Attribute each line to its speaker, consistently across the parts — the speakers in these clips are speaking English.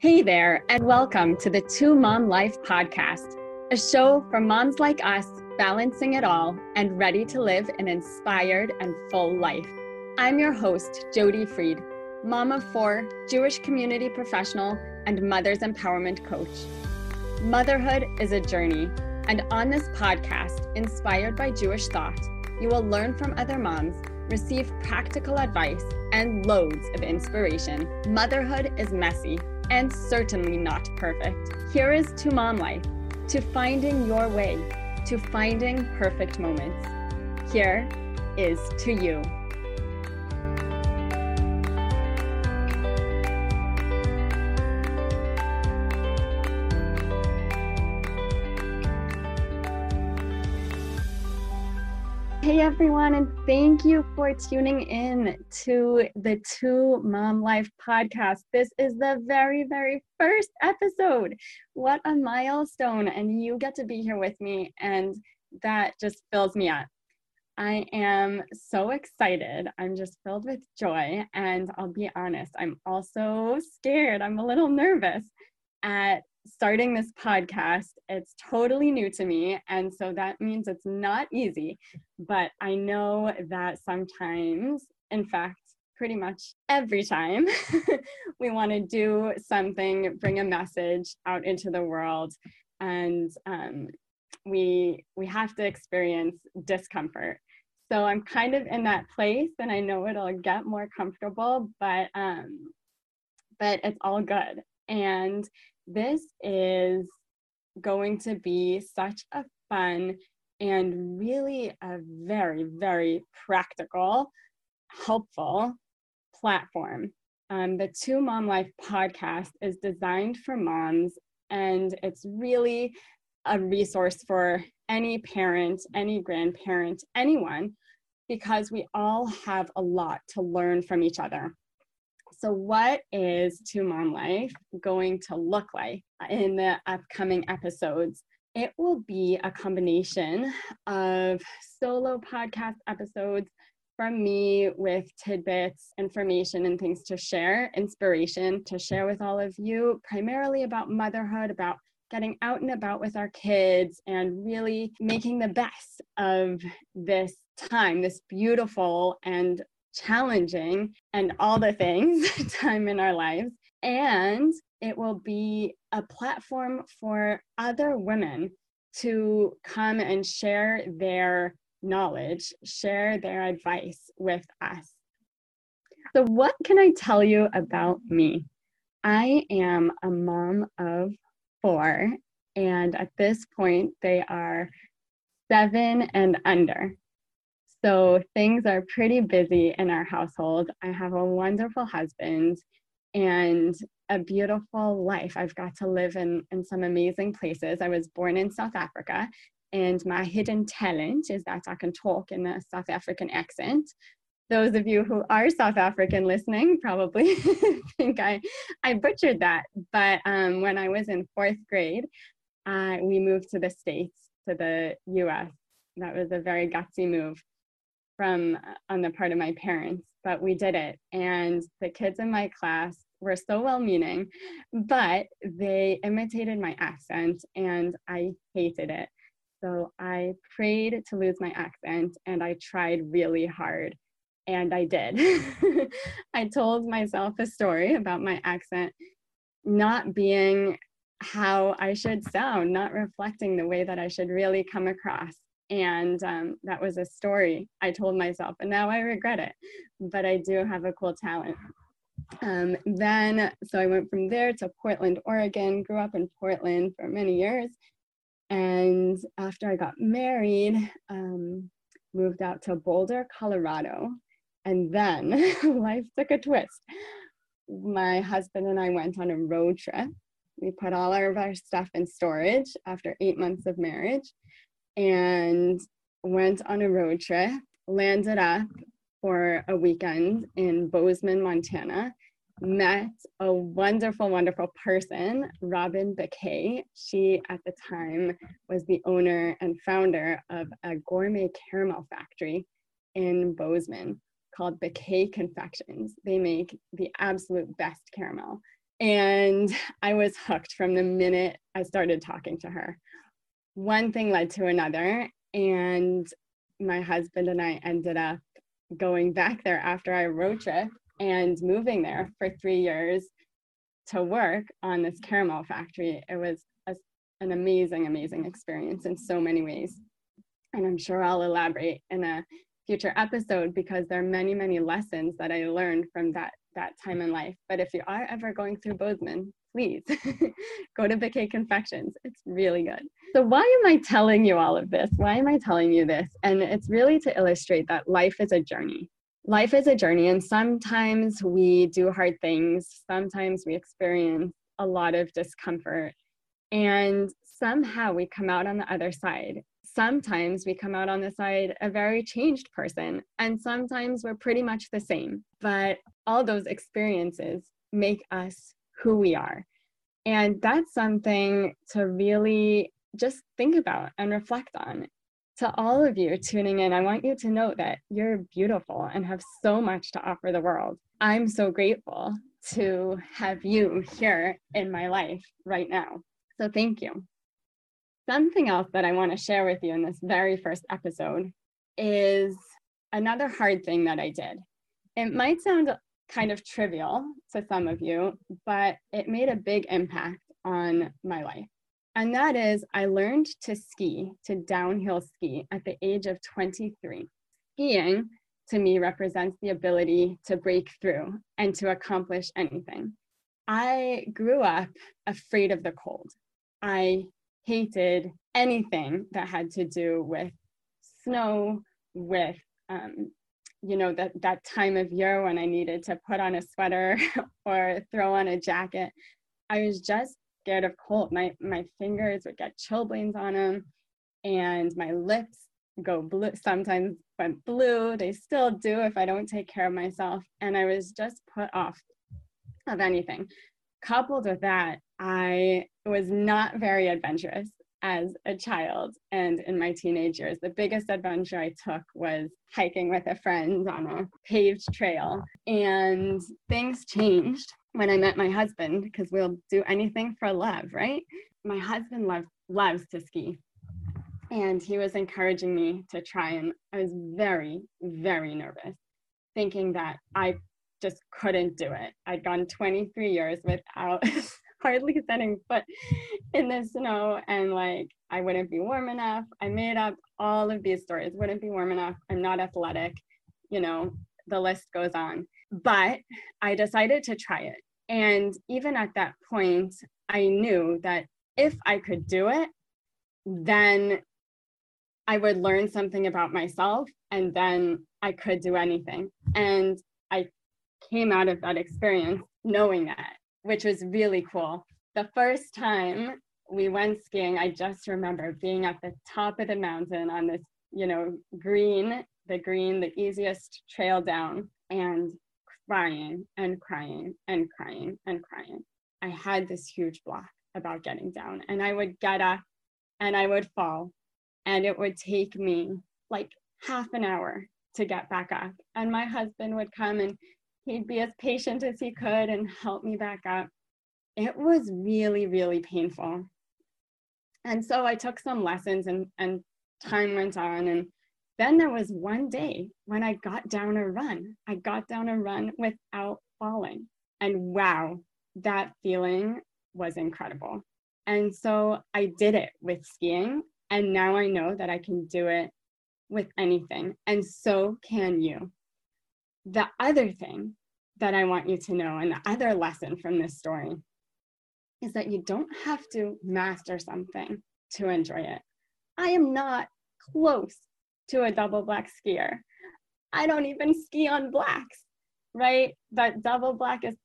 Speaker 1: Hey there, and welcome to the Two Mom Life podcast, a show for moms like us balancing it all and ready to live an inspired and full life. I'm your host, Jody Freed, mom of four, Jewish community professional, and mother's empowerment coach. Motherhood is a journey, and on this podcast, inspired by Jewish thought, you will learn from other moms, receive practical advice, and loads of inspiration. Motherhood is messy and certainly not perfect. Here is to mom life, to finding your way, to finding perfect moments. Here is to you. Hey everyone, and thank you for tuning in to the Two Mom Life podcast. This is the very, very first episode. What a milestone! And you get to be here with me, and that just fills me up. I am so excited. I'm just filled with joy. And I'll be honest, I'm also scared. I'm a little nervous at starting this podcast. It's totally new to me. And so that means it's not easy. But I know that sometimes, in fact, pretty much every time we want to do something, bring a message out into the world. And um, we we have to experience discomfort. So I'm kind of in that place, and I know it'll get more comfortable, but um, but it's all good. And this is going to be such a fun and really a very, very practical, helpful platform. Um, the Two Mom Life podcast is designed for moms, and it's really a resource for any parent, any grandparent, anyone, because we all have a lot to learn from each other. So, what is Two Mom Life going to look like in the upcoming episodes? It will be a combination of solo podcast episodes from me with tidbits, information, and things to share, inspiration to share with all of you, primarily about motherhood, about getting out and about with our kids, and really making the best of this time, this beautiful and challenging and all the things time in our lives. And it will be a platform for other women to come and share their knowledge, share their advice with us. So, what can I tell you about me? I am a mom of four, and at this point, they are seven and under. So things are pretty busy in our household. I have a wonderful husband and a beautiful life. I've got to live in, in some amazing places. I was born in South Africa, and my hidden talent is that I can talk in a South African accent. Those of you who are South African listening probably think I, I butchered that. But um, when I was in fourth grade, uh, we moved to the States, to the US. That was a very gutsy move from on the part of my parents, but we did it. And the kids in my class were so well meaning, but they imitated my accent and I hated it. So I prayed to lose my accent and I tried really hard. And I did. I told myself a story about my accent not being how I should sound, not reflecting the way that I should really come across and um, that was a story I told myself, and now I regret it. But I do have a cool talent. Um, then, so I went from there to Portland, Oregon. Grew up in Portland for many years, and after I got married, um, moved out to Boulder, Colorado, and then life took a twist. My husband and I went on a road trip. We put all of our stuff in storage after eight months of marriage and went on a road trip, landed up for a weekend in Bozeman, Montana, met a wonderful, wonderful person, Robin Bequet. She, at the time, was the owner and founder of a gourmet caramel factory in Bozeman called Bequet Confections. They make the absolute best caramel. And I was hooked from the minute I started talking to her. One thing led to another, and my husband and I ended up going back there after our road trip and moving there for three years to work on this caramel factory. It was a, an amazing, amazing experience in so many ways. And I'm sure I'll elaborate in a future episode because there are many, many lessons that I learned from that that time in life. But if you are ever going through Bozeman, please go to Bequet Confections. It's really good. So, why am I telling you all of this? Why am I telling you this? And it's really to illustrate that life is a journey. Life is a journey, and sometimes we do hard things, sometimes we experience a lot of discomfort, and somehow we come out on the other side. Sometimes we come out on the side a very changed person, and sometimes we're pretty much the same. But all those experiences make us who we are. And that's something to really just think about and reflect on. To all of you tuning in, I want you to know that you're beautiful and have so much to offer the world. I'm so grateful to have you here in my life right now. So thank you. Something else that I want to share with you in this very first episode is another hard thing that I did. It might sound kind of trivial to some of you, but it made a big impact on my life. And that is, I learned to ski, to downhill ski at the age of 23. Skiing to me represents the ability to break through and to accomplish anything. I grew up afraid of the cold. I hated anything that had to do with snow, with um, you know that that time of year when i needed to put on a sweater or throw on a jacket i was just scared of cold. My my fingers would get chilblains on them and my lips go blue sometimes went blue. They still do if i don't take care of myself and i was just put off of anything. Coupled with that i was not very adventurous as a child and in my teenage years. The biggest adventure I took was hiking with a friend on a paved trail. And things changed when I met my husband because we'll do anything for love, right? My husband loves loves to ski. And he was encouraging me to try and I was very, very nervous, thinking that I just couldn't do it. I'd gone 23 years without hardly setting foot in the snow and like I wouldn't be warm enough. I made up all of these stories. Wouldn't be warm enough. I'm not athletic. You know, the list goes on. But I decided to try it. And even at that point, I knew that if I could do it, then I would learn something about myself and then I could do anything. And I came out of that experience knowing that which was really cool. The first time we went skiing, I just remember being at the top of the mountain on this, you know, green, the green, the easiest trail down, and crying and crying and crying and crying. I had this huge block about getting down, and I would get up and I would fall, and it would take me like half an hour to get back up. And my husband would come and he'd be as patient as he could and help me back up. It was really, really painful. And so I took some lessons and, and time went on. And then there was one day when I got down a run. I got down a run without falling. And wow, that feeling was incredible. And so I did it with skiing. And now I know that I can do it with anything. And so can you. The other thing that I want you to know, and the other lesson from this story, is that you don't have to master something to enjoy it. I am not close to a double black skier. I don't even ski on blacks, right? But double black is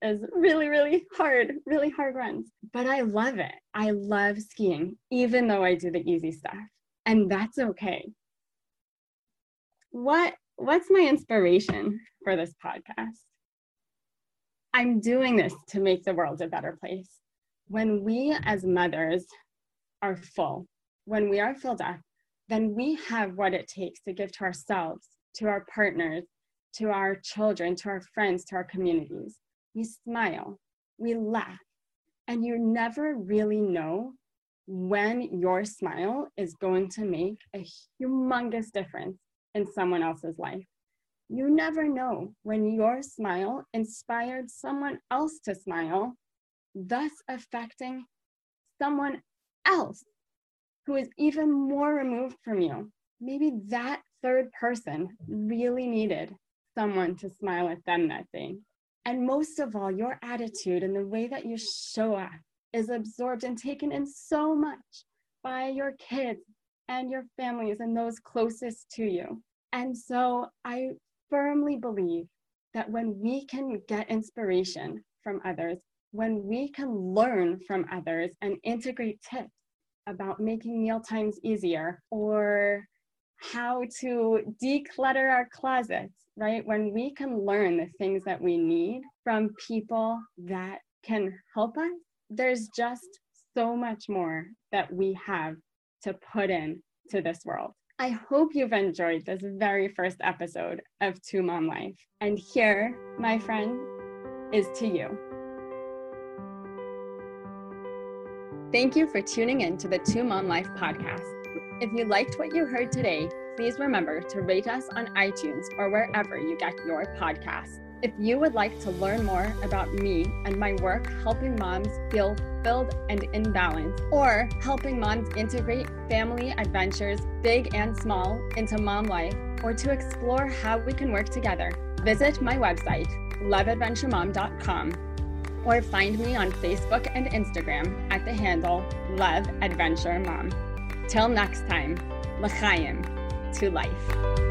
Speaker 1: is really really hard, really hard runs. But I love it. I love skiing even though I do the easy stuff. And that's okay. What what's my inspiration for this podcast? I'm doing this to make the world a better place. When we as mothers are full, when we are filled up, then we have what it takes to give to ourselves, to our partners, to our children, to our friends, to our communities. We smile, we laugh, and you never really know when your smile is going to make a humongous difference in someone else's life. You never know when your smile inspired someone else to smile, thus affecting someone else who is even more removed from you. Maybe that third person really needed someone to smile at them that day. And most of all, your attitude and the way that you show up is absorbed and taken in so much by your kids and your families and those closest to you. And so I firmly believe that when we can get inspiration from others, when we can learn from others and integrate tips about making meal times easier or how to declutter our closets, right? When we can learn the things that we need from people that can help us, there's just so much more that we have to put in to this world. I hope you've enjoyed this very first episode of Two Mom Life. And here, my friend, is to you. Thank you for tuning in to the Two Mom Life podcast. If you liked what you heard today, please remember to rate us on iTunes or wherever you get your podcasts. If you would like to learn more about me and my work helping moms feel filled and in balance, or helping moms integrate family adventures, big and small, into mom life, or to explore how we can work together, visit my website, loveadventuremom.com, or find me on Facebook and Instagram at the handle Love Adventure Mom. Till next time, l'chaim, to life.